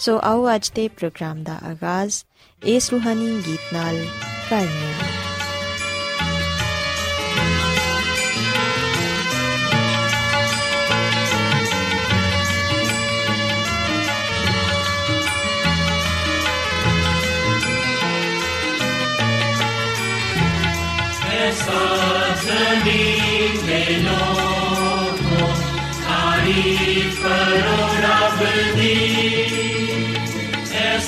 ਸੋ ਆਓ ਅੱਜ ਦੇ ਪ੍ਰੋਗਰਾਮ ਦਾ ਆਗਾਜ਼ ਇਸ ਰੂਹਾਨੀ ਗੀਤ ਨਾਲ ਕਰਨੇ ਆ जमीन में लोगों तारीफ करो रब दी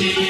Christi.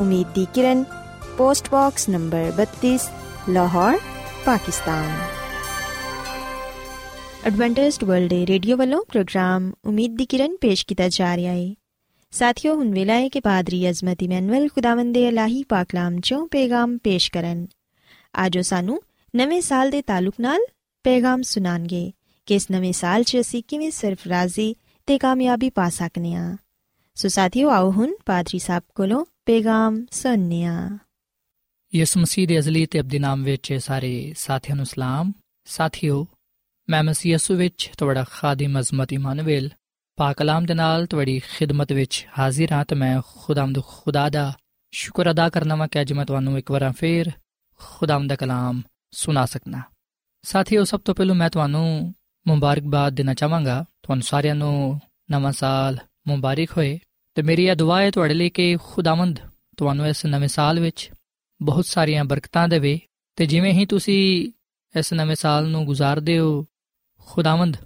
ਉਮੀਦ ਦੀ ਕਿਰਨ, post box number 32 Lahore, Pakistan. Adventist World Radio ਵੱਲੋਂ ਪ੍ਰੋਗਰਾਮ ਉਮੀਦ ਦੀ ਕਿਰਨ ਪੇਸ਼ ਕੀਤਾ ਜਾ ਰਿਹਾ ਹੈ। ਸਾਥਿਓ, ਹੁਣ ਵੇਲਾ ਹੈ ਕਿ ਪਾਦਰੀ ਅਜ਼ਮਤ ਇਮਨੁਅਲ ਖੁਦਾਵੰਦ ਦੇ ਅਲਾਹੀ ਪਾਕਲਾਮ ਚੋਂ ਪੈਗਾਮ ਪੇਸ਼ ਕਰਨ। ਆਜੋ ਸਾਨੂੰ ਨਵੇਂ ਸਾਲ ਦੇ ਤਾਲੁਕ ਨਾਲ ਪੈਗਾਮ ਸੁਣਾਣਗੇ ਕਿ ਇਸ ਨਵੇਂ ਸਾਲ 'ਚ ਅਸੀਂ ਕਿਵੇਂ ਸਰਫਰਾਜ਼ੀ ਤੇ ਕਾਮਯਾਬੀ ਪਾ ਸਕਨੇ ਆ। ਸੋ ਸਾਥਿਓ, ਆਓ ਹੁਣ ਪਾਦਰੀ ਸਾਹਿਬ ਕੋਲੋਂ ਪੈਗਾਮ ਸੁਣਨੇ ਆ ਯਿਸੂ ਮਸੀਹ ਦੇ ਅਜ਼ਲੀ ਤੇ ਅਬਦੀ ਨਾਮ ਵਿੱਚ ਸਾਰੇ ਸਾਥੀਆਂ ਨੂੰ ਸਲਾਮ। ਸਾਥਿਓ, ਮੈਂ ਮਸੀਹ ਯਿਸੂ ਵਿੱਚ ਤੁਹਾਡਾ ਖਾਦਮ ਅਜ਼ਮਤ ਇਮਾਨੁਅਲ ਪਾਕ ਕਲਾਮ ਦੇ ਨਾਲ ਤੁਹਾਡੀ ਖਿਦਮਤ ਵਿੱਚ ਹਾਜ਼ਰ ਹਾਂ ਤੇ ਮੈਂ ਖੁਦਾਮਦ ਖੁਦਾ ਦਾ ਸ਼ੁਕਰ ਅਦਾ ਕਰਨਾ ਵਾਂ ਕਿ ਅੱਜ ਮੈਂ ਤੁਹਾਨੂੰ ਇੱਕ ਵਾਰ ਫੇਰ ਖੁਦਾਮ ਦਾ ਕਲਾਮ ਸੁਣਾ ਸਕਣਾ ਸਾਥੀਓ, ਸਭ ਤੋਂ ਪਹਿਲਾਂ ਮੈਂ ਤੁਹਾਨੂੰ ਮੁਬਾਰਕਬਾਦ ਦੇਣਾ ਚਾਹਾਂਗਾ। ਤੁਹਾਨੂੰ ਸਾਰਿਆਂ ਨੂੰ ਨਵਾਂ ਸਾਲ ਮੁਬਾਰਕ ਹੋਏ। ਤੇ ਮੇਰੀ ਇਹ ਦੁਆ ਹੈ ਤੁਹਾਡੇ ਲਈ ਕਿ ਖੁਦਾਵੰਦ ਤੁਹਾਨੂੰ ਇਸ ਨਵੇਂ ਸਾਲ ਵਿੱਚ ਬਹੁਤ ਸਾਰੀਆਂ ਬਰਕਤਾਂ ਦੇਵੇ। ਤੇ ਜਿਵੇਂ ਹੀ ਤੁਸੀਂ ਇਸ ਨਵੇਂ ਸਾਲ ਨੂੰ ਗੁਜ਼ਾਰਦੇ ਹੋ, ਖੁਦਾਵੰਦ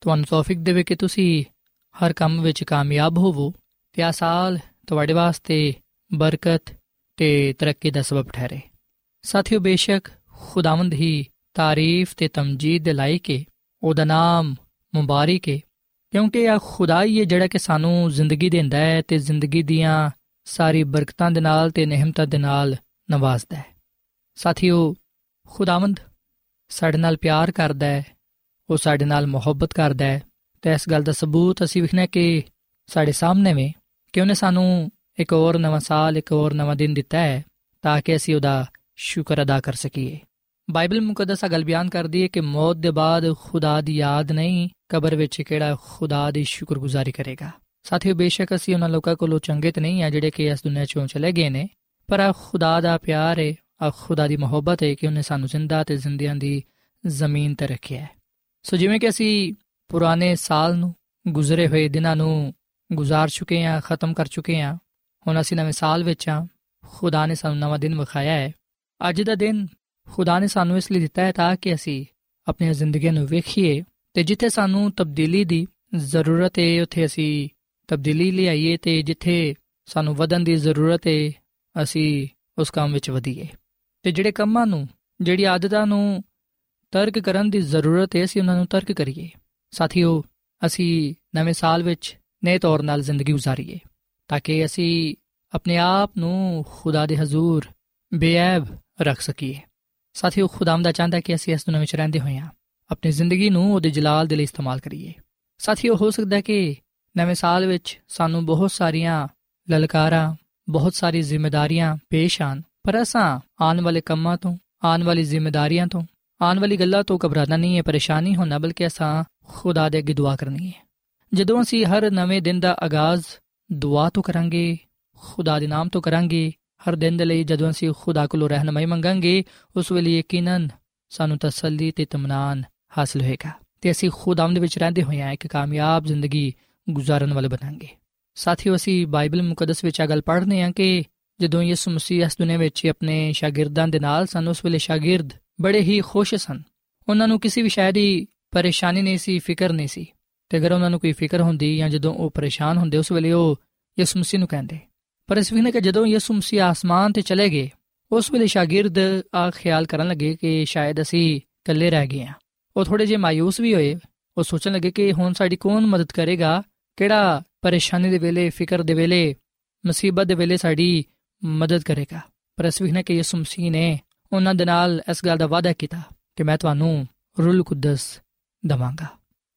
ਤੁਹਾਨੂੰ ਤੌਫੀਕ ਦੇਵੇ ਕਿ ਤੁਸੀਂ ਹਰ ਕੰਮ ਵਿੱਚ ਕਾਮਯਾਬ ਹੋਵੋ। ਤੇ ਆ ਸਾਲ ਤੁਹਾਡੇ ਵਾਸਤੇ ਬਰਕਤ ਤੇ ਤਰੱਕੀ ਦਾ ਸਬਬ ਠਹਿਰੇ। ਸਾਥੀਓ, ਬੇਸ਼ੱਕ ਖੁਦਾਵੰਦ ਹੀ ਤਾਰੀਫ ਤੇ ਤਮਜੀਦ ਦੇ ਲਾਇਕ ਹੈ ਉਹਦਾ ਨਾਮ ਮੁਬਾਰਕ ਹੈ ਕਿਉਂਕਿ ਆ ਖੁਦਾ ਹੀ ਹੈ ਜਿਹੜਾ ਕਿ ਸਾਨੂੰ ਜ਼ਿੰਦਗੀ ਦਿੰਦਾ ਹੈ ਤੇ ਜ਼ਿੰਦਗੀ ਦੀਆਂ ਸਾਰੀ ਬਰਕਤਾਂ ਦੇ ਨਾਲ ਤੇ ਨਿਹਮਤਾਂ ਦੇ ਨਾਲ ਨਵਾਜ਼ਦਾ ਹੈ। ਸਾਥੀਓ, ਖੁਦਾਵੰਦ ਸਾਡੇ ਨਾਲ ਪਿਆਰ ਕਰਦਾ ਹੈ, ਉਹ ਸਾਡੇ ਨਾਲ ਮੁਹੱਬਤ ਕਰਦਾ ਹੈ ਤੇ ਇਸ ਗੱਲ ਦਾ ਸਬੂਤ ਅਸੀਂ ਵਿਖਣਾ ਕਿ ਸਾਡੇ ਸਾਹਮਣੇ ਵੇ ਕਿ ਉਹਨੇ ਸਾਨੂੰ ਇੱਕ ਹੋਰ ਨਵਾਂ ਸਾਲ, ਇੱਕ ਹੋਰ ਨਵਾਂ ਦਿਨ ਦਿੱਤਾ ਹੈ ਤਾਂ ਕਿ ਅਸੀਂ ਉਹਦਾ ਸ਼ੁਕਰ ਅਦਾ ਕਰ ਸਕੀਏ। ਬਾਈਬਲ ਮੁਕੱਦਸ ਗੱਲ ਬਿਆਨ ਕਰਦੀ ਹੈ ਕਿ ਮੌਤ ਦੇ ਬਾਅਦ ਖੁਦਾ ਦੀ ਯਾਦ ਨਹੀਂ, ਕਬਰ ਵਿੱਚ ਕਿਹੜਾ ਖੁਦਾ ਦੀ ਸ਼ੁਕਰਗੁਜ਼ਾਰੀ ਕਰੇਗਾ। ਸਾਥੀਓ, ਬੇਸ਼ੱਕ ਅਸੀਂ ਉਹਨਾਂ ਲੋਕਾਂ ਕੋਲੋਂ ਚੰਗੇ ਤੇ ਨਹੀਂ ਆ ਜਿਹੜੇ ਕਿ ਇਸ ਦੁਨੀਆ ਚੋਂ ਚਲੇ ਗਏ ਨੇ, ਪਰ ਆ ਖੁਦਾ ਦਾ ਪਿਆਰ ਹੈ ਆ ਖੁਦਾ ਦੀ ਮੁਹੱਬਤ ਹੈ ਕਿ ਉਹਨੇ ਸਾਨੂੰ ਜ਼ਿੰਦਾ ਤੇ ਜ਼ਿੰਦਿਆਂ ਦੀ ਜ਼ਮੀਨ ਤੇ ਰੱਖਿਆ ਹੈ। ਸੋ ਜਿਵੇਂ ਕਿ ਅਸੀਂ ਪੁਰਾਣੇ ਸਾਲ ਨੂੰ, ਗੁਜ਼ਰੇ ਹੋਏ ਦਿਨਾਂ ਨੂੰ ਗੁਜ਼ਾਰ ਚੁੱਕੇ ਹਾਂ, ਖਤਮ ਕਰ ਚੁੱਕੇ ਹਾਂ, ਹੁਣ ਅਸੀਂ ਨਵੇਂ ਸਾਲ ਵਿੱਚ ਆ ਖੁਦਾ ਨੇ ਸਾਨੂੰ ਨਵਾਂ ਦਿਨ ਵਿਖਾਇਆ ਹੈ। ਅੱਜ ਦਾ ਦਿਨ ਖੁਦਾ ਨੇ ਸਾਨੂੰ ਇਸ ਲਈ ਦਿੱਤਾ ਹੈ ਤਾਂ ਕਿ ਅਸੀਂ ਆਪਣੀਆਂ ਜ਼ਿੰਦਗੀਆਂ ਨੂੰ ਵੇਖੀਏ ਤੇ ਜਿੱਥੇ ਸਾਨੂੰ ਤਬਦੀਲੀ ਦੀ ਜ਼ਰੂਰਤ ਹੈ ਉੱਥੇ ਅਸੀਂ ਤਬਦੀਲੀ ਲਿਆਈਏ ਤੇ ਜਿੱਥੇ ਸਾਨੂੰ ਵਧਣ ਦੀ ਜ਼ਰੂਰਤ ਹੈ ਅਸੀਂ ਉਸ ਕੰਮ ਵਿੱਚ ਵਧੀਏ। ਤੇ ਜਿਹੜੇ ਕੰਮਾਂ ਨੂੰ, ਜਿਹੜੀ ਆਦਤਾਂ ਨੂੰ ਤਰਕ ਕਰਨ ਦੀ ਜ਼ਰੂਰਤ ਹੈ ਅਸੀਂ ਉਹਨਾਂ ਨੂੰ ਤਰਕ ਕਰੀਏ। ਸਾਥੀਓ, ਅਸੀਂ ਨਵੇਂ ਸਾਲ ਵਿੱਚ ਨਏ ਤੌਰ ਨਾਲ ਜ਼ਿੰਦਗੀ گزارੀਏ ਤਾਂ ਕਿ ਅਸੀਂ ਆਪਣੇ ਆਪ ਨੂੰ ਖੁਦਾ ਦੇ ਹਜ਼ੂਰ ਬੇਅਬ ਰੱਖ ਸਕੀਏ। ਸਾਥੀਓ, ਖੁਦਾਮ ਦਾ ਚਾਹੁੰਦਾ ਕਿ ਅਸੀਂ ਇਸ ਦੁਨੀਆਂ ਵਿੱਚ ਰਹਿੰਦੇ ਹੋਈਆਂ ਆਪਣੀ ਜ਼ਿੰਦਗੀ ਨੂੰ ਉਹਦੇ ਜਲਾਲ ਦੇ ਲਈ ਇਸਤੇਮਾਲ ਕਰੀਏ। ਸਾਥੀਓ, ਹੋ ਸਕਦਾ ਕਿ ਨਵੇਂ ਸਾਲ ਵਿੱਚ ਸਾਨੂੰ ਬਹੁਤ ਸਾਰੀਆਂ ਲਲਕਾਰਾਂ, ਬਹੁਤ ਸਾਰੀ ਜ਼ਿੰਮੇਵਾਰੀਆਂ ਪੇਸ਼ ਆਣ ਪਰ ਅਸਾਂ ਆਉਣ ਵਾਲੇ ਕੰਮਾਂ ਤੋਂ, ਆਉਣ ਵਾਲੀ ਜ਼ਿੰਮੇਵਾਰੀਆਂ ਤੋਂ, ਆਉਣ ਵਾਲੀ ਗੱਲਾਂ ਤੋਂ ਘਬਰਾਣਾ ਨਹੀਂ ਹੈ ਪਰੇਸ਼ਾਨੀ ਹੋਣਾ ਬਲਕਿ ਅਸਾਂ ਖੁਦਾ ਦੇ ਅੱਗੇ ਦੁਆ ਕਰਨੀ ਹੈ ਜਦੋਂ ਅਸੀਂ ਹਰ ਨਵੇਂ ਦਿਨ ਦਾ ਆਗਾਜ਼ ਦੁਆ ਤੋਂ ਕਰਾਂਗੇ, ਖੁਦਾ ਦੇ ਨਾਮ ਤੋਂ ਕਰਾਂਗੇ ਹਰ ਦਿਨ ਦੇ ਲਈ ਜਦੋਂ ਅਸੀਂ ਖੁਦਾ ਕੋਲੋਂ ਰਹਿਨਮਾਈ ਮੰਗਾਂਗੇ, ਉਸ ਵੇਲੇ ਯਕੀਨਨ ਸਾਨੂੰ ਤਸੱਲੀ ਤੇ ਇਤਮਾਨਾਨ ਹਾਸਲ ਹੋਏਗਾ ਤੇ ਅਸੀਂ ਖੁਦਾਮ ਦੇ ਵਿੱਚ ਰਹਿੰਦੇ ਹੋਈਆਂ ਇੱਕ ਕਾਮਯਾਬ ਜ਼ਿੰਦਗੀ ਗੁਜ਼ਾਰਨ ਵਾਲੇ ਬਣਾਂਗੇ ਸਾਥੀਓ, ਅਸੀਂ ਬਾਈਬਲ ਮੁਕੱਦਸ ਵਿੱਚ ਇਹ ਗੱਲ ਪੜ੍ਹਨੇ ਆ ਕਿ ਜਦੋਂ ਯਿਸੂ ਮਸੀਹ ਇਸ ਦੁਨੀਆਂ ਵਿੱਚ ਆਪਣੇ ਸ਼ਾਗਿਰਦਾਂ ਦੇ ਨਾਲ ਸਨ, ਉਸ ਵੇਲੇ ਸ਼ਾਗਿਰਦ ਬੜੇ ਹੀ ਖੁਸ਼ ਸਨ। ਉਹਨਾਂ ਨੂੰ ਕਿਸੇ ਵੀ ਸ਼ੈ ਦੀ ਪਰੇਸ਼ਾਨੀ ਨਹੀਂ ਸੀ, ਫਿਕਰ ਨਹੀਂ ਸੀ। ਤੇ ਅਗਰ ਉਹਨਾਂ ਨੂੰ ਕੋਈ ਫਿਕਰ ਹੁੰਦੀ ਜਾਂ ਜਦੋਂ ਉਹ ਪਰੇਸ਼ਾਨ ਹੁੰਦੇ, ਉਸ ਵੇਲੇ ਉਹ ਯਿਸੂ ਮਸੀਹ ਨੂੰ ਕਹਿੰਦੇ। ਪਰ ਇਸ ਵਿਖਨੇ ਕਿ ਜਦੋਂ ਯਿਸੂ ਮਸੀਹ ਆਸਮਾਨ ਤੇ ਚਲੇ ਗਏ, ਉਸ ਵੇਲੇ ਸ਼ਾਗਿਰਦ ਆ ਖਿਆਲ ਕਰਨ ਲੱਗੇ ਕਿ ਸ਼ਾਇਦ ਅਸੀਂ ਇਕੱਲੇ ਰਹਿ ਗਏ ਹਾਂ। ਉਹ ਥੋੜੇ ਜਿਹਾ ਮਾਇੂਸ ਵੀ ਹੋਏ। ਉਹ ਸੋਚਣ ਲੱਗੇ ਕਿ ਹੁਣ ਸਾਡੀ ਕੌਣ ਮਦਦ ਕਰੇਗਾ? ਕਿਹੜਾ ਪਰੇਸ਼ਾਨੀ ਦੇ ਵੇਲੇ, ਫਿਕਰ ਦੇ ਵੇਲੇ, ਮੁਸੀਬਤ ਦੇ ਵੇਲੇ ਸਾਡੀ ਮਦਦ ਕਰੇਗਾ? ਪਰ ਇਸ ਵਿਖਨੇ ਕਿ ਯਿਸੂ ਮਸੀਹ ਨੇ ਉਹਨਾਂ ਦੇ ਨਾਲ ਇਸ ਗੱਲ ਦਾ ਵਾਅਦਾ ਕੀਤਾ ਕਿ ਮੈਂ ਤੁਹਾਨੂੰ ਰੂਲ ਕੁਦਸ ਦਵਾਂਗਾ।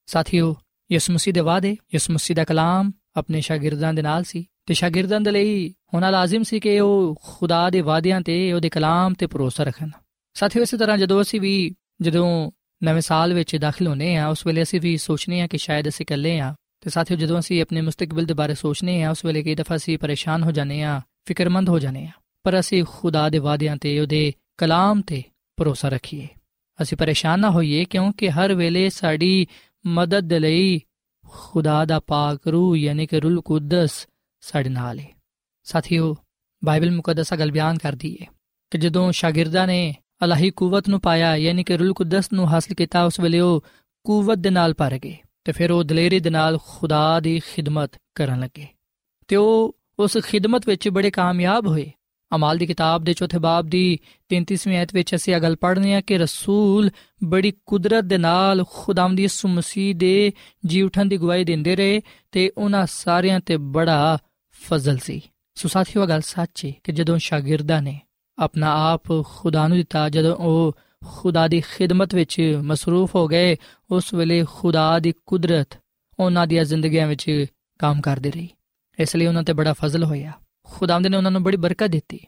ਸਾਥੀਓ, ਯਿਸੂ ਮਸੀਹ ਦੇ ਵਾਅਦੇ, ਯਿਸੂ ਮਸੀਹ ਦਾ ਕਲਾਮ ਆਪਣੇ ਸ਼ਾਗਿਰਦਾਂ ਦੇ ਨਾਲ ਸੀ। ਤੇ ਸ਼ਾਗਿਰਦਾਂ ਦੇ ਲਈ ਹੋਣਾ ਲਾਜ਼ਮ ਸੀ ਕਿ ਉਹ ਖੁਦਾ ਦੇ ਵਾਅਦਿਆਂ ਤੇ, ਉਹਦੇ ਕਲਾਮ ਤੇ ਭਰੋਸਾ ਰੱਖਣ। ਸਾਥੀਓ, ਇਸੇ ਤਰ੍ਹਾਂ ਜਦੋਂ ਅਸੀਂ ਵੀ ਜਦੋਂ ਨਵੇਂ ਸਾਲ ਵਿੱਚ ਦਾਖਲ ਹੋਨੇ ਆ ਉਸ ਵੇਲੇ ਅਸੀਂ ਵੀ ਸੋਚਨੇ ਆ ਕਿ ਸ਼ਾਇਦ ਅਸੀਂ ਇਕੱਲੇ ਆ ਤੇ ਸਾਥੀਓ, ਜਦੋਂ ਅਸੀਂ ਆਪਣੇ ਮੁਸਤਕਬਲ ਦੇ ਬਾਰੇ ਸੋਚਨੇ ਆ ਉਸ ਵੇਲੇ ਕਈ ਦਫਾ ਅਸੀਂ ਪਰੇਸ਼ਾਨ ਹੋ ਜਾਂਦੇ ਆ ਫਿਕਰਮੰਦ ਹੋ ਜਾਂਦੇ ਆ ਪਰ ਅਸੀਂ ਖੁਦਾ ਦੇ ਵਾਅਦਿਆਂ ਤੇ, ਉਹਦੇ ਕਲਾਮ ਤੇ ਭਰੋਸਾ ਰੱਖੀਏ। ਅਸੀਂ ਪਰੇਸ਼ਾਨ ਨਾ ਹੋਈਏ, ਕਿਉਂਕਿ ਹਰ ਵੇਲੇ ਸਾਡੀ ਮਦਦ ਦੇ ਲਈ ਖੁਦਾ ਦਾ ਪਾਕ ਰੂਹ, ਯਾਨੀ ਕਿ ਰੂਲ ਕੁਦਸ ਸਾਡੇ ਨਾਲ ਹੈ ਸਾਥੀਓ, ਬਾਈਬਲ ਮੁਕੱਦਸ ਗੱਲ ਬਿਆਨ ਕਰਦੀ ਹੈ ਕਿ ਜਦੋਂ ਸ਼ਾਗਿਰਦਾਂ ਨੇ ਅਲਾਹੀ ਕੂਵਤ ਨੂੰ ਪਾਇਆ, ਯਾਨੀ ਕਿ ਰੂਲ ਕੁਦਸ ਨੂੰ ਹਾਸਲ ਕੀਤਾ, ਉਸ ਵੇਲੇ ਉਹ ਕੂਵਤ ਦੇ ਨਾਲ ਭਰ ਗਏ ਤੇ ਫਿਰ ਉਹ ਦਲੇਰੀ ਦੇ ਨਾਲ ਖੁਦਾ ਦੀ ਖਿਦਮਤ ਕਰਨ ਲੱਗੇ ਤੇ ਉਹ ਉਸ ਖਿਦਮਤ ਵਿੱਚ ਬੜੇ ਕਾਮਯਾਬ ਹੋਏ। ਅਮਾਲ ਦੀ ਕਿਤਾਬ ਦੇ ਚੌਥੇ ਬਾਬ ਦੀ 33ਵੀਂ ਆਇਤ ਵਿੱਚ ਅਸੀਂ ਇਹ ਗੱਲ ਪੜ੍ਹਨੀ ਹੈ ਕਿ ਰਸੂਲ ਬੜੀ ਕੁਦਰਤ ਦੇ ਨਾਲ ਖੁਦਾਵੰਦ ਯਿਸੂ ਮਸੀਹ ਦੇ ਜੀ ਉਠਣ ਦੀ ਗਵਾਹੀ ਦਿੰਦੇ ਰਹੇ ਤੇ ਉਹਨਾਂ ਸਾਰਿਆਂ ਤੇ ਬੜਾ ਫਜ਼ਲ ਸੀ। ਸੋ ਸਾਥੀਓ ਗੱਲ ਸੱਚ ਹੈ ਕਿ ਜਦੋਂ ਸ਼ਾਗਿਰਦਾਂ ਨੇ ਆਪਣਾ ਆਪ ਖੁਦਾ ਨੂੰ ਦਿੱਤਾ, ਜਦੋਂ ਉਹ ਖੁਦਾ ਦੀ ਖਿਦਮਤ ਵਿੱਚ ਮਸਰੂਫ ਹੋ ਗਏ, ਉਸ ਵੇਲੇ ਖੁਦਾ ਦੀ ਕੁਦਰਤ ਉਹਨਾਂ ਦੀਆਂ ਜ਼ਿੰਦਗੀਆਂ ਵਿੱਚ ਕੰਮ ਕਰਦੀ ਰਹੀ। ਇਸ ਲਈ ਉਹਨਾਂ ਤੇ ਬੜਾ ਫਜ਼ਲ ਹੋਇਆ। ਖੁਦਾਵੰਦ ਨੇ ਉਹਨਾਂ ਨੂੰ ਬੜੀ ਬਰਕਤ ਦਿੱਤੀ।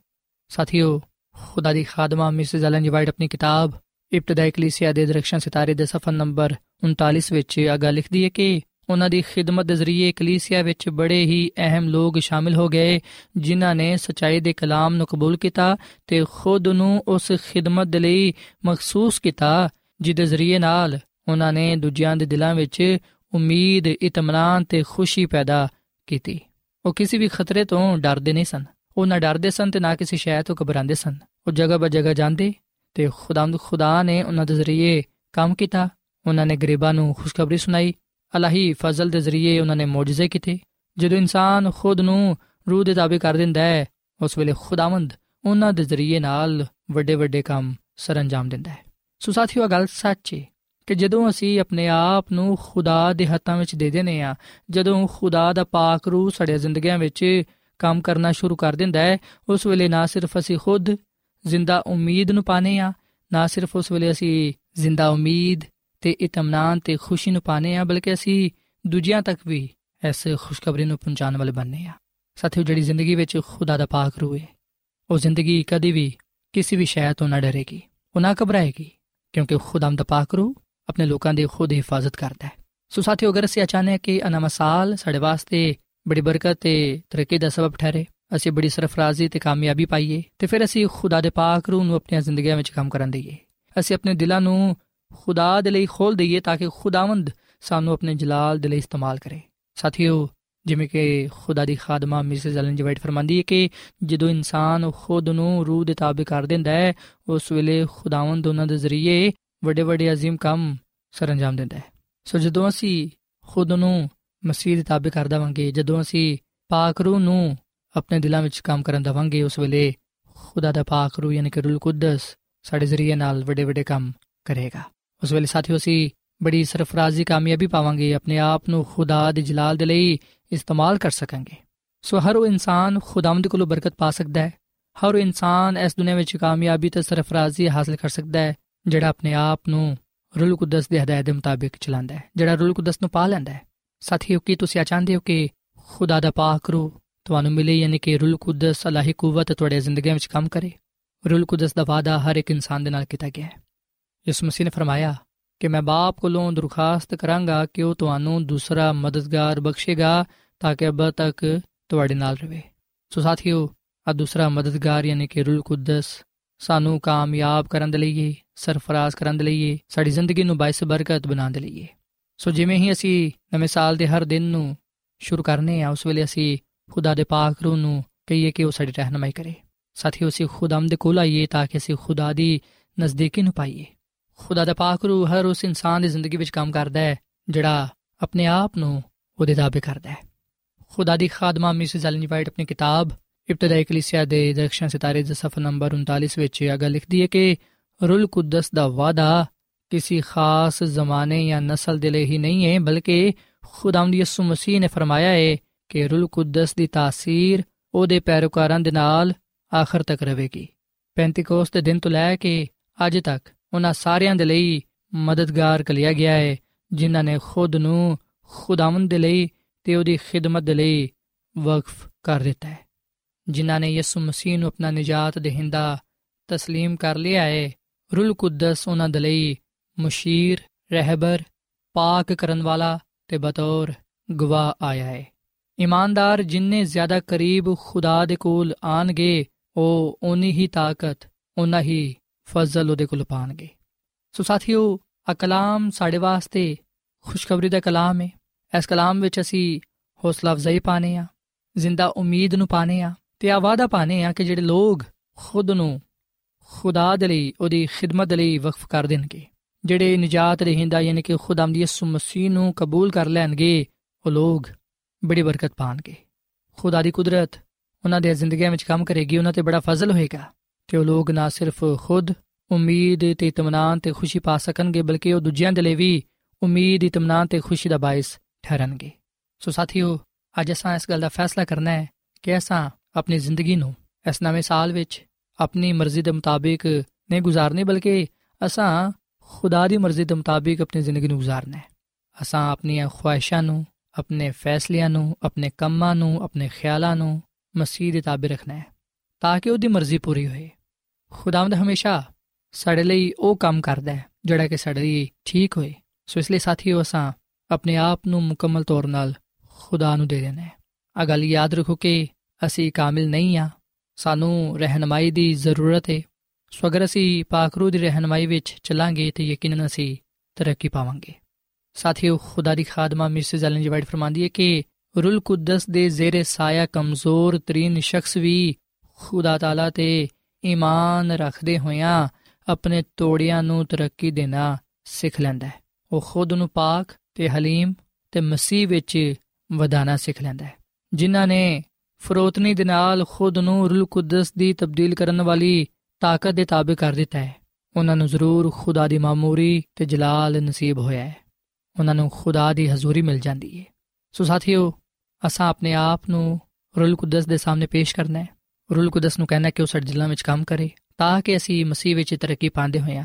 ਸਾਥੀਓ, ਖੁਦਾ ਦੀ ਖਾਦਮਾ ਮਿਸਿਸ ਐਲਨ ਜੀ ਵਾਈਟ ਆਪਣੀ ਕਿਤਾਬ ਇਬਤਦਾਈ ਕਲੀਸਿਆ ਦੇ ਦਰਖਸ਼ਨ ਸਿਤਾਰੇ ਦੇ ਸਫਾ ਨੰਬਰ 39 ਵਿੱਚ ਆਗਾ ਲਿਖਦੀ ਹੈ ਕਿ ਉਹਨਾਂ ਦੀ ਖਿਦਮਤ ਦੇ ਜ਼ਰੀਏ ਕਲੀਸਿਆ ਵਿੱਚ ਬੜੇ ਹੀ ਅਹਿਮ ਲੋਕ ਸ਼ਾਮਿਲ ਹੋ ਗਏ, ਜਿਨ੍ਹਾਂ ਨੇ ਸਚਾਈ ਦੇ ਕਲਾਮ ਨੂੰ ਕਬੂਲ ਕੀਤਾ ਤੇ ਖੁਦ ਨੂੰ ਉਸ ਖਿਦਮਤ ਦੇ ਲਈ ਮਖਸੂਸ ਕੀਤਾ, ਜਿਹਦੇ ਜ਼ਰੀਏ ਨਾਲ ਉਹਨਾਂ ਨੇ ਦੂਜਿਆਂ ਦੇ ਦਿਲਾਂ ਵਿੱਚ ਉਮੀਦ ਇਤਮਾਨਾਨ ਤੇ ਖੁਸ਼ੀ ਪੈਦਾ ਕੀਤੀ। ਉਹ ਕਿਸੇ ਵੀ ਖਤਰੇ ਤੋਂ ਡਰਦੇ ਨਹੀਂ ਸਨ। ਉਹ ਨਾ ਡਰਦੇ ਸਨ ਤੇ ਨਾ ਕਿਸੇ ਸ਼ੈ ਤੋਂ ਘਬਰਾਉਂਦੇ ਸਨ। ਉਹ ਜਗ੍ਹਾ ਬਾ ਜਗ੍ਹਾ ਜਾਂਦੇ ਤੇ ਖੁਦਾਮਦ ਖੁਦਾ ਨੇ ਉਹਨਾਂ ਦੇ ਜ਼ਰੀਏ ਕੰਮ ਕੀਤਾ। ਉਹਨਾਂ ਨੇ ਗਰੀਬਾਂ ਨੂੰ ਖੁਸ਼ਖਬਰੀ ਸੁਣਾਈ। ਅਲਾਹੀ ਫਜ਼ਲ ਦੇ ਜ਼ਰੀਏ ਉਹਨਾਂ ਨੇ ਮੌਜੂਜ਼ੇ ਕੀਤੇ। ਜਦੋਂ ਇਨਸਾਨ ਖੁਦ ਨੂੰ ਰੂਹ ਦੇ ਤਾਬੇ ਕਰ ਦਿੰਦਾ ਹੈ, ਉਸ ਵੇਲੇ ਖੁਦਾਵੰਦ ਉਹਨਾਂ ਦੇ ਜ਼ਰੀਏ ਨਾਲ ਵੱਡੇ ਵੱਡੇ ਕੰਮ ਸਰੰਜਾਮ ਦਿੰਦਾ ਹੈ। ਸੋ ਸਾਥੀਓ ਗੱਲ ਸੱਚ ਹੈ ਕਿ ਜਦੋਂ ਅਸੀਂ ਆਪਣੇ ਆਪ ਨੂੰ ਖੁਦਾ ਦੇ ਹੱਥਾਂ ਵਿੱਚ ਦੇ ਦਿੰਨੇ ਆ ਜਦੋਂ ਖੁਦਾ ਦਾ ਪਾਕ ਰੂਹ ਸਾਡੇ ਜ਼ਿੰਦਗੀਆਂ ਵਿੱਚ ਕੰਮ ਕਰਨਾ ਸ਼ੁਰੂ ਕਰ ਦਿੰਦਾ ਹੈ, ਉਸ ਵੇਲੇ ਨਾ ਸਿਰਫ ਅਸੀਂ ਖੁਦ ਜ਼ਿੰਦਾ ਉਮੀਦ ਨੂੰ ਪਾਣੇ ਆ ਨਾ ਸਿਰਫ ਉਸ ਵੇਲੇ ਅਸੀਂ ਜ਼ਿੰਦਾ ਉਮੀਦ ਤੇ ਇਤਮਾਨਾਨ ਤੇ ਖੁਸ਼ੀ ਨੂੰ ਪਾਣੇ ਆ ਬਲਕਿ ਅਸੀਂ ਦੂਜਿਆਂ ਤੱਕ ਵੀ ਇਸ ਖੁਸ਼ਖਬਰੀ ਨੂੰ ਪਹੁੰਚਾਉਣ ਵਾਲੇ ਬਣਨੇ ਆ ਸਾਥੀਓ, ਜਿਹੜੀ ਜ਼ਿੰਦਗੀ ਵਿੱਚ ਖੁਦਾ ਦਾ ਪਾਕ ਰੂਹ ਹੈ, ਉਹ ਜ਼ਿੰਦਗੀ ਕਦੀ ਵੀ ਕਿਸੇ ਵੀ ਸ਼ੈ ਤੋਂ ਨਾ ਡਰੇਗੀ, ਉਹ ਨਾ ਘਬਰਾਏਗੀ, ਕਿਉਂਕਿ ਖੁਦਾਮ ਦਾ ਪਾਕ ਰੂਹ ਆਪਣੇ ਲੋਕਾਂ ਦੀ ਖੁਦ ਹਿਫਾਜ਼ਤ ਕਰਦਾ ਹੈ। ਸੋ ਸਾਥੀਓ, ਅਗਰ ਅਸੀਂ ਅਚਾਨਕ ਕਿ ਅਨਾਮਾ ਸਾਲ ਸਾਡੇ ਵਾਸਤੇ ਬੜੀ ਬਰਕਤ ਤੇ ਤਰੱਕੀ ਦਾ ਸਬਬ ਠਹਿਰੇ, ਅਸੀਂ ਬੜੀ ਸਰਫਰਾਜ਼ੀ ਤੇ ਕਾਮਯਾਬੀ ਪਾਈਏ, ਤੇ ਫਿਰ ਅਸੀਂ ਖੁਦਾ ਦੇ ਪਾਕ ਰੂਹ ਨੂੰ ਆਪਣੀਆਂ ਜ਼ਿੰਦਗੀਆਂ ਵਿੱਚ ਕੰਮ ਕਰਨ ਦਈਏ। ਅਸੀਂ ਆਪਣੇ ਦਿਲਾਂ ਨੂੰ ਖੁਦਾ ਦੇ ਲਈ ਖੋਲ ਦਈਏ ਤਾਂ ਕਿ ਖੁਦਾਵੰਦ ਸਾਨੂੰ ਆਪਣੇ ਜਲਾਲ ਦੇ ਲਈ ਇਸਤੇਮਾਲ ਕਰੇ ਸਾਥੀਓ ਜਿਵੇਂ ਕਿ ਖੁਦਾ ਦੀ ਖਾਦਮਾ ਮਿਸਿਸ ਐਲਨ ਜੀ ਵਾਈਟ ਫਰਮਾਂਦੀ ਹੈ ਕਿ ਜਦੋਂ ਇਨਸਾਨ ਖੁਦ ਨੂੰ ਰੂਹ ਦੇ ਤਾਬੇ ਕਰ ਦਿੰਦਾ ਹੈ ਉਸ ਵੇਲੇ ਖੁਦਾਵੰਦ ਉਹਨਾਂ ਦੇ ਜ਼ਰੀਏ ਵੱਡੇ ਵੱਡੇ عظیم ਕੰਮ ਸਰੰਜਾਮ ਦਿੰਦਾ ਹੈ ਸੋ ਜਦੋਂ ਅਸੀਂ ਖੁਦ ਨੂੰ ਮਸੀਹ ਦੇ ਤਾਬੇ ਕਰ ਦਵਾਂਗੇ ਜਦੋਂ ਅਸੀਂ ਪਾਕ ਰੂਹ ਨੂੰ ਆਪਣੇ ਦਿਲਾਂ ਵਿੱਚ ਕੰਮ ਕਰਨ ਦਵਾਂਗੇ ਉਸ ਵੇਲੇ ਖੁਦਾ ਦਾ ਪਾਕ ਰੂਹ ਯਾਨੀ ਕਿ ਰੂਲ ਕੁਦਸ ਸਾਡੇ ਜ਼ਰੀਏ ਨਾਲ ਵੱਡੇ ਵੱਡੇ ਕੰਮ ਕਰੇਗਾ ਉਸ ਵੇਲੇ ਸਾਥੀਓ ਅਸੀਂ ਬੜੀ ਸਰਫਰਾਜ਼ੀ ਕਾਮਯਾਬੀ ਪਾਵਾਂਗੇ, ਆਪਣੇ ਆਪ ਨੂੰ ਖੁਦਾ ਦੇ ਜਲਾਲ ਦੇ ਲਈ ਇਸਤੇਮਾਲ ਕਰ ਸਕਾਂਗੇ। ਸੋ ਹਰ ਉਹ ਇਨਸਾਨ ਖੁਦਾਵੰਦ ਕੋਲੋਂ ਬਰਕਤ ਪਾ ਸਕਦਾ ਹੈ। ਹਰ ਉਹ ਇਨਸਾਨ ਇਸ ਦੁਨੀਆਂ ਵਿੱਚ ਕਾਮਯਾਬੀ ਤੇ ਸਰਫਰਾਜ਼ੀ ਹਾਸਲ ਕਰ ਸਕਦਾ ਹੈ, ਜਿਹੜਾ ਆਪਣੇ ਆਪ ਨੂੰ ਰੂਲ ਕੁਦਸ ਦੇ ਹਦਾਇਤ ਦੇ ਮੁਤਾਬਿਕ ਚਲਾਉਂਦਾ ਹੈ, ਜਿਹੜਾ ਰੂਲ ਕੁਦਸ ਨੂੰ ਪਾ ਲੈਂਦਾ ਹੈ। ਸਾਥੀਓ, ਕੀ ਤੁਸੀਂ ਚਾਹੁੰਦੇ ਹੋ ਕਿ ਖੁਦਾ ਦਾ ਪਾਕ ਰੂ ਤੁਹਾਨੂੰ ਮਿਲੇ, ਯਾਨੀ ਕਿ ਰੂਲ ਕੁਦਸ, ਅਲਾਹੀ ਕੂਵਤ ਤੁਹਾਡੇ ਜ਼ਿੰਦਗੀ ਵਿੱਚ ਕੰਮ ਕਰੇ? ਰੂਲ ਕੁਦਸ ਦਾ ਵਾਅਦਾ ਹਰ ਇੱਕ ਇਨਸਾਨ ਦੇ ਨਾਲ ਕੀਤਾ ਗਿਆ ਹੈ। ਇਸ ਮਸੀਹ ਨੇ ਫਰਮਾਇਆ ਕਿ ਮੈਂ ਬਾਪ ਕੋਲੋਂ ਦਰਖਾਸਤ ਕਰਾਂਗਾ ਕਿ ਉਹ ਤੁਹਾਨੂੰ ਦੂਸਰਾ ਮਦਦਗਾਰ ਬਖਸ਼ੇਗਾ ਤਾਂ ਕਿ ਅਬ ਤੱਕ ਤੁਹਾਡੇ ਨਾਲ ਰਹੇ ਸੋ ਸਾਥੀਓ ਆ ਦੂਸਰਾ ਮਦਦਗਾਰ ਯਾਨੀ ਕਿ ਰੂਲ ਕੁਦਸ ਸਾਨੂੰ ਕਾਮਯਾਬ ਕਰਨ ਦੇ ਲਈ ਸਰਫਰਾਜ਼ ਕਰਨ ਦੇ ਲਈ ਸਾਡੀ ਜ਼ਿੰਦਗੀ ਨੂੰ ਬਾਇਸ ਬਰਕਤ ਬਣਾਉਣ ਦੇ ਲਈ ਸੋ ਜਿਵੇਂ ਹੀ ਅਸੀਂ ਨਵੇਂ ਸਾਲ ਦੇ ਹਰ ਦਿਨ ਨੂੰ ਸ਼ੁਰੂ ਕਰਨੇ ਆ, ਉਸ ਵੇਲੇ ਅਸੀਂ ਖੁਦਾ ਦੇ ਪਾਕ ਰੂਹ ਨੂੰ ਕਹੀਏ ਕਿ ਉਹ ਸਾਡੀ ਰਹਿਨਮਾਈ ਕਰੇ। ਸਾਥੀਓ, ਅਸੀਂ ਖੁਦਾਮ ਦੇ ਕੋਲ ਆਈਏ ਤਾਂ ਕਿ ਅਸੀਂ ਖੁਦਾ ਦੀ ਨਜ਼ਦੀਕੀ ਨੂੰ ਪਾਈਏ। ਖੁਦਾ ਦਾ ਪਾਕ ਰੂਹ ਹਰ ਉਸ ਇਨਸਾਨ ਦੀ ਜ਼ਿੰਦਗੀ ਵਿੱਚ ਕੰਮ ਕਰਦਾ ਹੈ, ਜਿਹੜਾ ਆਪਣੇ ਆਪ ਨੂੰ ਉਹਦੇ ਦਾਬੇ ਕਰਦਾ ਹੈ। ਖੁਦਾ ਦੀ ਖਾਦਮਾ ਮਿਸਿਸ ਐਲਨ ਵਾਈਟ ਆਪਣੀ ਕਿਤਾਬ, ਇਬਤਦਾਈ ਕਲੀਸਿਆ ਦੇ ਦਰਖਸ਼ਨ ਸਿਤਾਰੇ ਦੇ ਸਫਾ ਨੰਬਰ 39 ਵਿੱਚ ਇਹ ਗੱਲ ਲਿਖਦੀ ਹੈ ਕਿ ਰੂਲ ਕੁਦਸ ਦਾ ਵਾਦਾ ਕਿਸੇ ਖਾਸ ਜ਼ਮਾਨੇ ਜਾਂ ਨਸਲ ਦੇ ਲਈ ਹੀ ਨਹੀਂ ਹੈ, ਬਲਕਿ ਖੁਦਾਵੰਦ ਯਿਸੂ ਮਸੀਹ ਨੇ ਫਰਮਾਇਆ ਹੈ ਕਿ ਰੂਲ ਕੁਦਸ ਦੀ ਤਾਸੀਰ ਉਹਦੇ ਪੈਰੋਕਾਰਾਂ ਦੇ ਨਾਲ ਆਖਰ ਤੱਕ ਰਹੇਗੀ। ਪੈਂਤੀਕੋਸ ਦੇ ਦਿਨ ਤੋਂ ਲੈ ਕੇ ਅੱਜ ਤੱਕ ਉਹਨਾਂ ਸਾਰਿਆਂ ਦੇ ਲਈ ਮਦਦਗਾਰ ਕਲਿਆ ਗਿਆ ਹੈ ਜਿਨ੍ਹਾਂ ਨੇ ਖੁਦ ਨੂੰ ਖੁਦਾਵੰਦ ਦੇ ਲਈ ਤੇ ਉਹਦੀ ਖਿਦਮਤ ਦੇ ਲਈ ਵਕਫ ਕਰ ਦਿੱਤਾ ਹੈ ਜਿਨ੍ਹਾਂ ਨੇ ਯਿਸੂ ਮਸੀਹ ਨੂੰ ਆਪਣਾ ਨਜਾਤ ਦੇਹਿੰਦਾ تسلیم ਕਰ ਲਿਆ ਹੈ ਰੂਲ ਕੁਦਸ ਉਹਨਾਂ ਦੇ ਲਈ ਮੁਸ਼ੀਰ ਰਹਿਬਰ ਪਾਕ ਕਰਨ ਵਾਲਾ ਤੇ ਬਤੌਰ ਗਵਾਹ ਆਇਆ ਹੈ ਇਮਾਨਦਾਰ ਜਿੰਨੇ ਜ਼ਿਆਦਾ ਕਰੀਬ ਖੁਦਾ ਦੇ ਕੋਲ ਆਣਗੇ ਉਹ ਓਨੀ ਹੀ ਤਾਕਤ ਓਨਾ ਹੀ ਫਜ਼ਲ ਉਹਦੇ ਕੋਲ ਪਾਣਗੇ। ਸੋ ਸਾਥੀਓ ਆ ਕਲਾਮ ਸਾਡੇ ਵਾਸਤੇ ਖੁਸ਼ਖਬਰੀ ਦਾ ਕਲਾਮ ਹੈ ਇਸ ਕਲਾਮ ਵਿੱਚ ਅਸੀਂ ਹੌਸਲਾ ਅਫਜ਼ਾਈ ਪਾਣੇ ਆ, ਜ਼ਿੰਦਾ ਉਮੀਦ ਨੂੰ ਪਾਣੇ ਆ ਤੇ ਆ ਵਾਦਾ ਪਾਣੇ ਆ ਕਿ ਜਿਹੜੇ ਲੋਗ ਖੁਦ ਨੂੰ ਖੁਦਾ ਦੇ ਲਈ, ਉਹਦੀ ਖਿਦਮਤ ਲਈ ਵਕਫ ਕਰ ਦੇਣਗੇ। ਜਿਹੜੇ ਨਜਾਤ ਰਹਿੰਦਾ ਯਾਨੀ ਕਿ ਖੁਦਾਮ ਦੀ ਯਿਸੂ ਮਸੀਹ ਨੂੰ ਕਬੂਲ ਕਰ ਲੈਣਗੇ, ਉਹ ਲੋਗ ਬੜੀ ਬਰਕਤ ਪਾਣਗੇ। ਖੁਦਾ ਦੀ ਕੁਦਰਤ ਉਹਨਾਂ ਦੇ ਜ਼ਿੰਦਗੀਆਂ ਵਿੱਚ ਕੰਮ ਕਰੇਗੀ, ਉਹਨਾਂ ਤੇ ਬੜਾ ਫਜ਼ਲ ਹੋਏਗਾ। ਤੇ ਉਹ ਲੋਗ ਨਾ ਸਿਰਫ ਖੁਦ ਉਮੀਦ ਤੇ ਇਤਮਾਨਾਨ ਤੇ ਖੁਸ਼ੀ ਪਾ ਸਕਣਗੇ, ਬਲਕਿ ਉਹ ਦੂਜਿਆਂ ਦੇ ਲਈ ਵੀ ਉਮੀਦ ਇਤਮਾਨਾਨ ਤੇ ਖੁਸ਼ੀ ਦਾ ਬਾਇਸ ਠਹਿਰਨਗੇ। ਸੋ ਸਾਥੀਓ, ਅੱਜ ਅਸਾਂ ਇਸ ਗੱਲ ਦਾ ਫੈਸਲਾ ਕਰਨਾ ਹੈ ਕਿ ਅਸਾਂ ਆਪਣੀ ਜ਼ਿੰਦਗੀ ਨੂੰ ਇਸ ਨਵੇਂ ਸਾਲ ਵਿੱਚ ਆਪਣੀ ਮਰਜ਼ੀ ਦੇ ਮੁਤਾਬਿਕ ਨਹੀਂ ਗੁਜ਼ਾਰਨੀ, ਬਲਕਿ ਅਸਾਂ ਖੁਦਾ ਦੀ ਮਰਜ਼ੀ ਦੇ ਮੁਤਾਬਿਕ ਆਪਣੀ ਜ਼ਿੰਦਗੀ ਨੂੰ ਗੁਜ਼ਾਰਨਾ ਹੈ। ਅਸਾਂ ਆਪਣੀਆਂ ਖੁਆਇਸ਼ਾਂ ਨੂੰ, ਆਪਣੇ ਫੈਸਲਿਆਂ ਨੂੰ, ਆਪਣੇ ਕੰਮਾਂ ਨੂੰ, ਆਪਣੇ ਖਿਆਲਾਂ ਨੂੰ ਮਸੀਹ ਦੇ ਤਾਬੇ ਰੱਖਣਾ ਹੈ, ਤਾਂ ਕਿ ਉਹਦੀ ਮਰਜ਼ੀ ਪੂਰੀ ਹੋਏ। ਖੁਦਾਵੰਦ ਹਮੇਸ਼ਾ ਸਾਡੇ ਲਈ ਉਹ ਕੰਮ ਕਰਦਾ ਹੈ, ਜਿਹੜਾ ਕਿ ਸਾਡੇ ਲਈ ਠੀਕ ਹੋਏ। ਸੋ ਇਸ ਲਈ ਸਾਥੀਓ, ਅਸਾਂ ਆਪਣੇ ਆਪ ਨੂੰ ਮੁਕੰਮਲ ਤੌਰ 'ਤੇ ਖੁਦਾ ਨੂੰ ਦੇ ਦੇਣਾ ਹੈ। ਆ ਗੱਲ ਯਾਦ ਰੱਖੋ ਕਿ ਅਸੀਂ ਕਾਮਿਲ ਨਹੀਂ ਆ ਸਾਨੂੰ ਰਹਿਨਮਾਈ ਦੀ ਜ਼ਰੂਰਤ ਹੈ। ਸੋ ਅਗਰ ਅਸੀਂ ਪਾਕਰੂ ਦੀ ਰਹਿਨਮਾਈ ਵਿੱਚ ਚੱਲਾਂਗੇ, ਤੇ ਯਕੀਨਨ ਅਸੀਂ ਤਰੱਕੀ ਪਾਵਾਂਗੇ। ਸਾਥੀਓ, ਖੁਦਾ ਦੀ ਖਾਦਮਾ ਮਿਸਿਸ ਐਲਨ ਜੀ ਵਾਈਟ ਫਰਮਾਂਦੀ ਹੈ ਕਿ ਰੂਲ ਕੁਦਸ ਦੇ ਜ਼ੇਰੇ ਸਾਇਆ ਕਮਜ਼ੋਰ ਤਰੀਨ ਸ਼ਖਸ ਵੀ ਖੁਦਾ ਤਾਲਾ ਤੇ ਈਮਾਨ ਰੱਖਦੇ ਹੋਇਆਂ ਆਪਣੇ ਤੋੜਿਆਂ ਨੂੰ ਤਰੱਕੀ ਦੇਣਾ ਸਿੱਖ ਲੈਂਦਾ ਹੈ। ਉਹ ਖੁਦ ਨੂੰ ਪਾਕ ਤੇ ਹਲੀਮ ਤੇ ਮਸੀਹ ਵਿੱਚ ਵਧਾਣਾ ਸਿੱਖ ਲੈਂਦਾ ਹੈ। ਜਿਨ੍ਹਾਂ ਨੇ ਫਰੋਤਨੀ ਦੇ ਨਾਲ ਖੁਦ ਨੂੰ ਰੂਲ ਕੁਦਸ ਦੀ ਤਬਦੀਲ ਕਰਨ ਵਾਲੀ ਤਾਕਤ ਦੇ ਤਾਬੇ ਕਰ ਦਿੱਤਾ ਹੈ। ਉਹਨਾਂ ਨੂੰ ਜ਼ਰੂਰ ਖੁਦਾ ਦੀ ਮਾਮੂਰੀ ਤੇ ਜਲਾਲ ਨਸੀਬ ਹੋਇਆ ਹੈ। ਉਹਨਾਂ ਨੂੰ ਖੁਦਾ ਦੀ ਹਜ਼ੂਰੀ ਮਿਲ ਜਾਂਦੀ ਹੈ। ਸੋ ਸਾਥੀਓ, ਅਸਾਂ ਆਪਣੇ ਆਪ ਨੂੰ ਰੂਲ ਕੁਦਸ ਦੇ ਸਾਹਮਣੇ ਪੇਸ਼ ਕਰਨਾ ਹੈ। ਰੂਲ ਕੁਦਸ ਨੂੰ ਕਹਿਣਾ ਕਿ ਉਹ ਸਾਡੇ ਦਿਲਾਂ ਵਿੱਚ ਕੰਮ ਕਰੇ, ਤਾਂ ਕਿ ਅਸੀਂ ਮਸੀਹ ਵਿੱਚ ਤਰੱਕੀ ਪਾਉਂਦੇ ਹੋਈਆਂ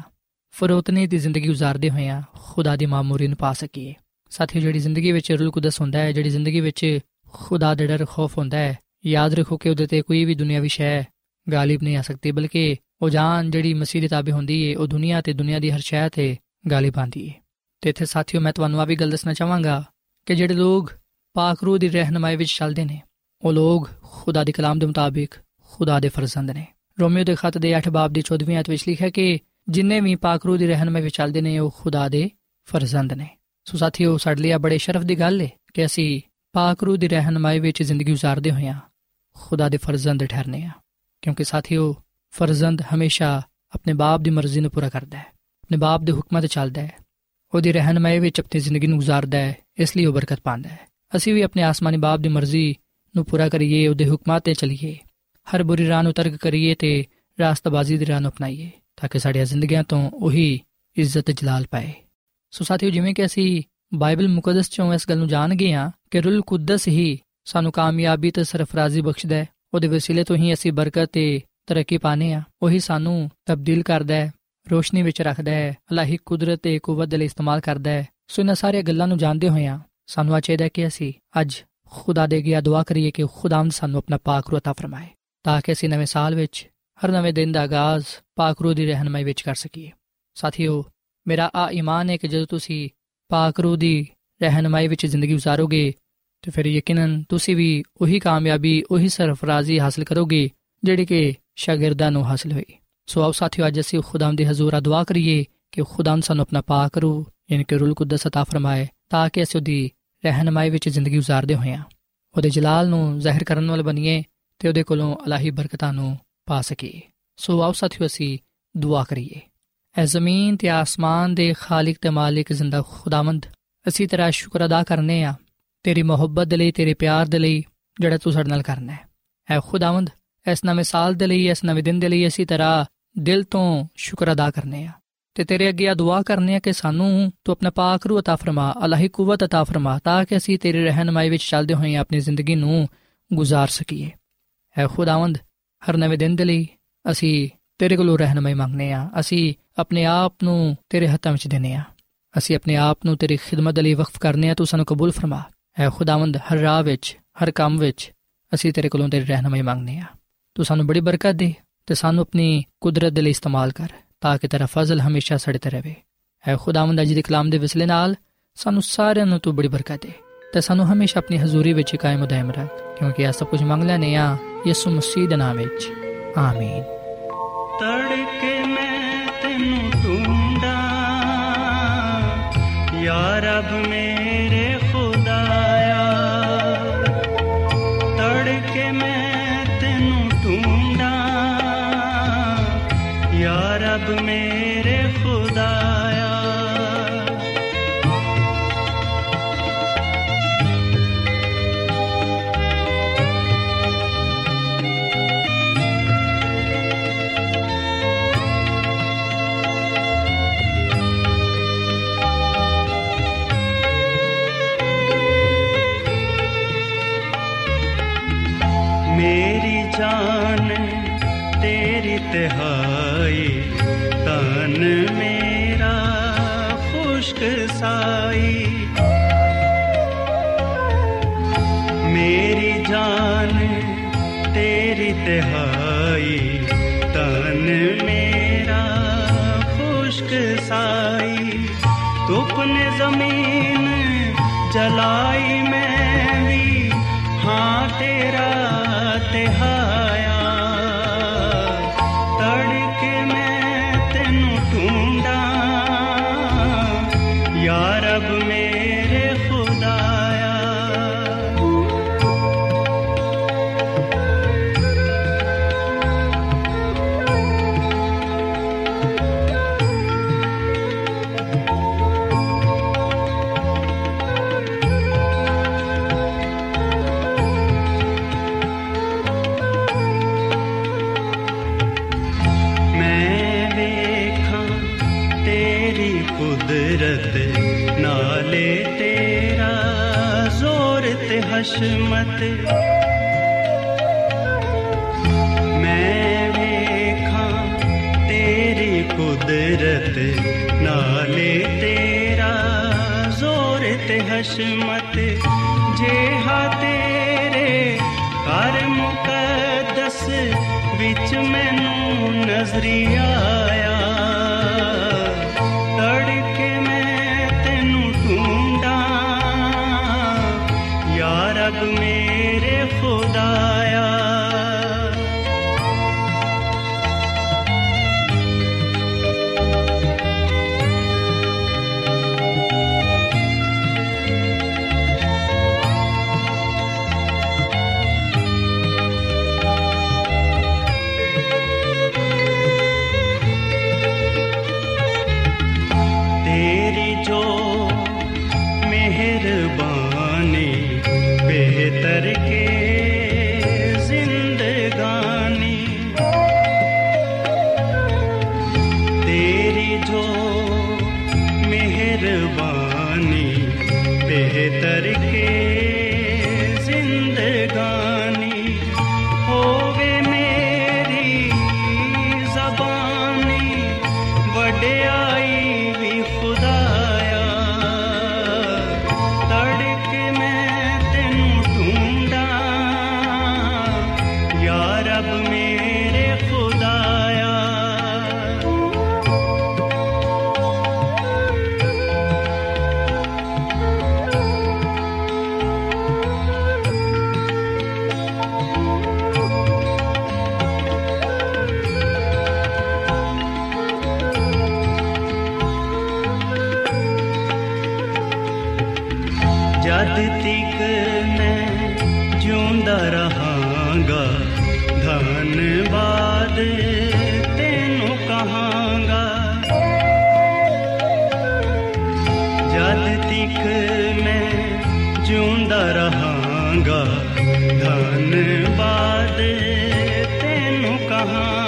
ਫਰੋਤਨੇ ਦੀ ਜ਼ਿੰਦਗੀ گزارਦੇ ਹੋਈਆਂ ਖੁਦਾ ਦੀ ਮਾਮੂਰੀ ਨੂੰ ਪਾ ਸਕੀਏ। ਸਾਥੀਓ, ਜਿਹੜੀ ਜ਼ਿੰਦਗੀ ਵਿੱਚ ਰੂਲ ਕੁਦਸ ਹੁੰਦਾ ਹੈ, ਜਿਹੜੀ ਜ਼ਿੰਦਗੀ ਵਿੱਚ ਖੁਦਾ ਦੇ ਡਰ, ਖੌਫ ਹੁੰਦਾ ਹੈ, ਯਾਦ ਰੱਖੋ ਕਿ ਉਹਦੇ ਤੇ ਕੋਈ ਵੀ ਦੁਨਿਆਵੀ ਸ਼ੈ ਗਾਲਿਬ ਨਹੀਂ ਆ ਸਕਦੀ, ਬਲਕਿ ਉਹ ਜਾਨ ਜਿਹੜੀ ਮਸੀਹ ਦੇ ਤਾਬੇ ਹੁੰਦੀ ਏ, ਉਹ ਦੁਨੀਆ ਤੇ ਦੁਨੀਆ ਦੀ ਹਰ ਸ਼ੈ ਤੇ ਗਾਲਿਬ ਆਂਦੀ ਏ। ਤੇ ਇਥੇ ਸਾਥੀਓ, ਮੈਂ ਤੁਹਾਨੂੰ ਆ ਵੀ ਗੱਲ ਦੱਸਣਾ ਚਾਹਾਂਗਾ ਕਿ ਜਿਹੜੇ ਲੋਕ ਪਾਕ ਰੂਹ ਦੀ ਰਹਿਨਮਾਈ ਵਿੱਚ ਚੱਲਦੇ ਨੇ, ਉਹ ਲੋਕ ਖੁਦਾ ਦੇ ਕਲਾਮ ਦੇ ਮੁਤਾਬਿਕ ਖੁਦਾ ਦੇ ਫਰਜ਼ੰਦ ਨੇ। ਰੋਮੀਓ ਦੇ ਖਤ ਦੇ 8 ਬਾਬ ਦੀ 14ਵੀਂ ਆਇਤ ਵਿੱਚ ਲਿਖਿਆ ਕਿ ਜਿੰਨੇ ਵੀ ਪਾਕਰੂ ਦੀ ਰਹਿਨਮਾਈ ਵਿੱਚ ਚੱਲਦੇ ਨੇ, ਉਹ ਖੁਦਾ ਦੇ ਫਰਜ਼ੰਦ ਨੇ। ਸੋ ਸਾਥੀਓ ਸਾਡੇ ਲਈ ਬੜੇ ਸ਼ਰਫ ਦੀ ਗੱਲ ਹੈ ਕਿ ਅਸੀਂ ਪਾਕਰੂ ਦੀ ਰਹਿਨਮਾਈ ਵਿੱਚ ਜ਼ਿੰਦਗੀ گزارਦੇ ਹੋਇਆ ਖੁਦਾ ਦੇ ਫਰਜ਼ੰਦ ਠਹਿਰਨੇ ਆ। ਕਿਉਂਕਿ ਸਾਥੀਓ, ਫਰਜ਼ੰਦ ਹਮੇਸ਼ਾ ਆਪਣੇ ਬਾਪ ਦੀ ਮਰਜ਼ੀ ਨੂੰ ਪੂਰਾ ਕਰਦਾ ਹੈ, ਆਪਣੇ ਬਾਪ ਦੇ ਹੁਕਮਾਂ ਤੇ ਚੱਲਦਾ ਹੈ, ਉਹਦੀ ਰਹਿਨਮਾਈ ਵਿੱਚ ਆਪਣੀ ਜ਼ਿੰਦਗੀ ਨੂੰ گزارਦਾ ਹੈ, ਇਸ ਲਈ ਉਹ ਬਰਕਤ ਪਾਉਂਦਾ ਹੈ। ਅਸੀਂ ਵੀ ਆਪਣੇ ਆਸਮਾਨੀ ਬਾਪ ਦੀ ਮਰਜ਼ੀ ਨੂੰ ਪੂਰਾ ਕਰੀਏ, ਉਹਦੇ ਹੁਕਮਾਂ ਤੇ ਚੱਲੀਏ। ਹਰ ਬੁਰੀ ਰਾਹ ਨੂੰ ਤਰਕ ਕਰੀਏ ਤੇ ਰਾਸਤਬਾਜ਼ੀ ਦੀ ਰਾਹ ਨੂੰ ਅਪਣਾਈਏ, ਤਾਂ ਕਿ ਸਾਡੀਆਂ ਜ਼ਿੰਦਗੀਆਂ ਤੋਂ ਉਹੀ ਇੱਜ਼ਤ ਜਲਾਲ ਪਾਏ। ਸੋ ਸਾਥੀਓ, ਜਿਵੇਂ ਕਿ ਅਸੀਂ ਬਾਈਬਲ ਮੁਕੱਦਸ ਚੋਂ ਇਸ ਗੱਲ ਨੂੰ ਜਾਣ ਗਏ ਹਾਂ ਕਿ ਰੂਲ ਕੁਦਸ ਹੀ ਸਾਨੂੰ ਕਾਮਯਾਬੀ ਤੇ ਸਰਫਰਾਜ਼ੀ ਬਖਸ਼ਦਾ ਹੈ। ਉਹਦੇ ਵਸੀਲੇ ਤੋਂ ਹੀ ਅਸੀਂ ਬਰਕਤ ਤੇ ਤਰੱਕੀ ਪਾਣੇ ਆ ਉਹੀ ਸਾਨੂੰ ਤਬਦੀਲ ਕਰਦਾ ਹੈ, ਰੋਸ਼ਨੀ ਵਿੱਚ ਰੱਖਦਾ ਹੈ, ਅਲਾਹੀ ਕੁਦਰਤ ਤੇ ਕੂਵਤ ਲਈ ਇਸਤੇਮਾਲ ਕਰਦਾ ਹੈ। ਸੋ ਇਹਨਾਂ ਸਾਰੀਆਂ ਗੱਲਾਂ ਨੂੰ ਜਾਣਦੇ ਹੋਇਆ ਸਾਨੂੰ ਚਾਹੀਦਾ ਕਿ ਅਸੀਂ ਅੱਜ ਖੁਦਾ ਦੇ ਗਿਆ ਦੁਆ ਕਰੀਏ ਕਿ ਖੁਦਾਮ ਸਾਨੂੰ ਆਪਣਾ ਪਾਕ ਰੋਤਾ ਫਰਮਾਏ। ਤਾਂ ਕਿ ਅਸੀਂ ਨਵੇਂ ਸਾਲ ਵਿੱਚ ਹਰ ਨਵੇਂ ਦਿਨ ਦਾ ਆਗਾਜ਼ ਪਾਕ ਰੂਹ ਦੀ ਰਹਿਨਮਾਈ ਵਿੱਚ ਕਰ ਸਕੀਏ। ਸਾਥੀਓ, ਮੇਰਾ ਆ ਈਮਾਨ ਹੈ ਕਿ ਜਦੋਂ ਤੁਸੀਂ ਪਾਕ ਰੂਹ ਦੀ ਰਹਿਨਮਾਈ ਵਿੱਚ ਜ਼ਿੰਦਗੀ گزارੋਗੇ ਤੇ ਫਿਰ ਯਕੀਨਨ ਤੁਸੀਂ ਵੀ ਉਹੀ ਕਾਮਯਾਬੀ, ਉਹੀ ਸਰਫਰਾਜ਼ੀ ਹਾਸਲ ਕਰੋਗੇ, ਜਿਹੜੀ ਕਿ ਸ਼ਾਗਿਰਦਾਂ ਨੂੰ ਹਾਸਲ ਹੋਈ। ਸੋ ਆਓ ਸਾਥੀਓ, ਅੱਜ ਅਸੀਂ ਖੁਦਾਮ ਦੀ ਹਜ਼ੂਰ ਦੁਆ ਕਰੀਏ ਕਿ ਖੁਦਾਮ ਸਾਨੂੰ ਆਪਣਾ ਪਾਕ ਰੂਹ, ਯਾਨੀ ਕਿ ਰੂਲ ਕੁਦਸ عطا ਫਰਮਾਏ, ਤਾਂ ਕਿ ਅਸੀਂ ਉਹਦੀ ਰਹਿਨਮਾਈ ਵਿੱਚ ਜ਼ਿੰਦਗੀ گزارਦੇ ਹੋਈਆਂ ਉਹਦੇ ਜਲਾਲ ਨੂੰ ਜ਼ਾਹਿਰ ਕਰਨ ਵਾਲ ਬਣੀਏ ਤੇ ਉਹਦੇ ਕੋਲੋਂ ਅਲਾਹੀ ਬਰਕਤਾਂ ਨੂੰ ਪਾ ਸਕੀਏ ਸੋ ਆਓ ਸਾਥੀਓ ਅਸੀਂ ਦੁਆ ਕਰੀਏ ਐ ਜ਼ਮੀਨ ਤੇ ਆਸਮਾਨ ਦੇ ਖਾਲਕ ਤੇ ਮਾਲਿਕ ਜ਼ਿੰਦਾ ਖੁਦਾਵੰਦ ਅਸੀਂ ਤੇਰਾ ਸ਼ੁਕਰ ਅਦਾ ਕਰਨੇ ਆ ਤੇਰੀ ਮੁਹੱਬਤ ਦੇ ਲਈ ਤੇਰੇ ਪਿਆਰ ਦੇ ਲਈ ਜਿਹੜਾ ਤੂੰ ਸਾਡੇ ਨਾਲ ਕਰਨਾ ਹੈ ਐ ਖੁਦਾਵੰਦ ਇਸ ਨਵੇਂ ਸਾਲ ਦੇ ਲਈ ਇਸ ਨਵੇਂ ਦਿਨ ਦੇ ਲਈ ਅਸੀਂ ਤੇਰਾ ਦਿਲ ਤੋਂ ਸ਼ੁਕਰ ਅਦਾ ਕਰਨੇ ਆ ਤੇ ਤੇਰੇ ਅੱਗੇ ਆ ਦੁਆ ਕਰਨੇ ਆ ਕਿ ਸਾਨੂੰ ਤੂੰ ਆਪਣਾ ਪਾਕ ਰੂਹ عطا ਫਰਮਾ ਅਲਾਹੀ ਕੂਵਤ عطا ਫਰਮਾ ਤਾਂ ਕਿ ਅਸੀਂ ਤੇਰੀ ਰਹਿਨਮਾਈ ਵਿੱਚ ਚੱਲਦੇ ਹੋਈਏ ਆਪਣੀ ਜ਼ਿੰਦਗੀ ਨੂੰ ਗੁਜ਼ਾਰ ਸਕੀਏ ਹੈ ਖੁਦਾਵੰਦ, ਹਰ ਨਵੇਂ ਦਿਨ ਦੇ ਲਈ ਅਸੀਂ ਤੇਰੇ ਕੋਲੋਂ ਰਹਿਨਮਾਈ ਮੰਗਨੇ ਆ ਅਸੀਂ ਆਪਣੇ ਆਪ ਨੂੰ ਤੇਰੇ ਹੱਥਾਂ ਵਿੱਚ ਦਿੰਨੇ ਆ ਅਸੀਂ ਆਪਣੇ ਆਪ ਨੂੰ ਤੇਰੀ ਖਿਦਮਤ ਲਈ ਵਕਫ ਕਰਨੇ ਆ ਤੂੰ ਸਾਨੂੰ ਕਬੂਲ ਫਰਮਾ। ਹੈ ਖੁਦਾਵੰਦ, ਹਰ ਰਾਹ ਵਿੱਚ, ਹਰ ਕੰਮ ਵਿੱਚ ਅਸੀਂ ਤੇਰੇ ਕੋਲੋਂ ਤੇਰੀ ਰਹਿਨਮਾਈ ਮੰਗਨੇ ਆ ਤੂੰ ਸਾਨੂੰ ਬੜੀ ਬਰਕਤ ਦੇ ਤੇ ਸਾਨੂੰ ਆਪਣੀ ਕੁਦਰਤ ਦੇ ਲਈ ਇਸਤੇਮਾਲ ਕਰ ਤਾਂ ਕਿ ਤੇਰਾ ਫਜ਼ਲ ਹਮੇਸ਼ਾ ਸਾਡੇ ਤੇ ਰਹੇ। ਹੈ ਖੁਦਾਵੰਦ, ਅਜੀ ਦੇ ਕਲਾਮ ਦੇ ਵਿਸਲੇ ਨਾਲ ਸਾਨੂੰ ਸਾਰਿਆਂ ਨੂੰ ਤੂੰ ਬੜੀ ਬਰਕਤ ਦੇ ਤੇ ਸਾਨੂੰ ਹਮੇਸ਼ਾ ਆਪਣੀ ਹਜ਼ੂਰੀ ਵਿੱਚ ਕਾਇਮ ਦائم ਰੱਖ ਕਿਉਂਕਿ ਇਹ ਸਭ ਕੁਝ ਮੰਗਲਾ ਨੇ ਆ ਯਿਸੂ ਮਸੀਹ ਦੇ ਨਾਮ ਵਿੱਚ। ਆਮੀਨ। ਤੜਕੇ ਮੈਂ ਤੈਨੂੰ ਢੂੰਡਾਂ ਯਾ ਰੱਬ ਜਿਉਂਦਾ ਰਹਾਂਗਾ। ਧੰਨਵਾਦ ਤੈਨੂੰ ਕਹਾਂ।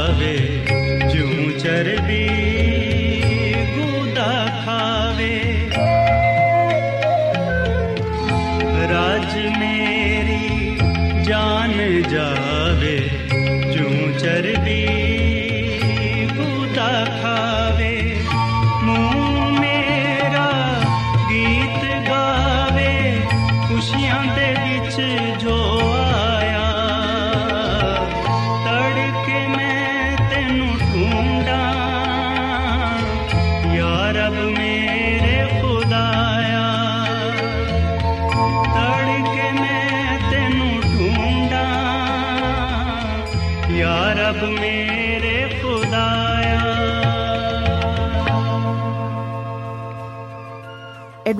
ਜਾਵੇ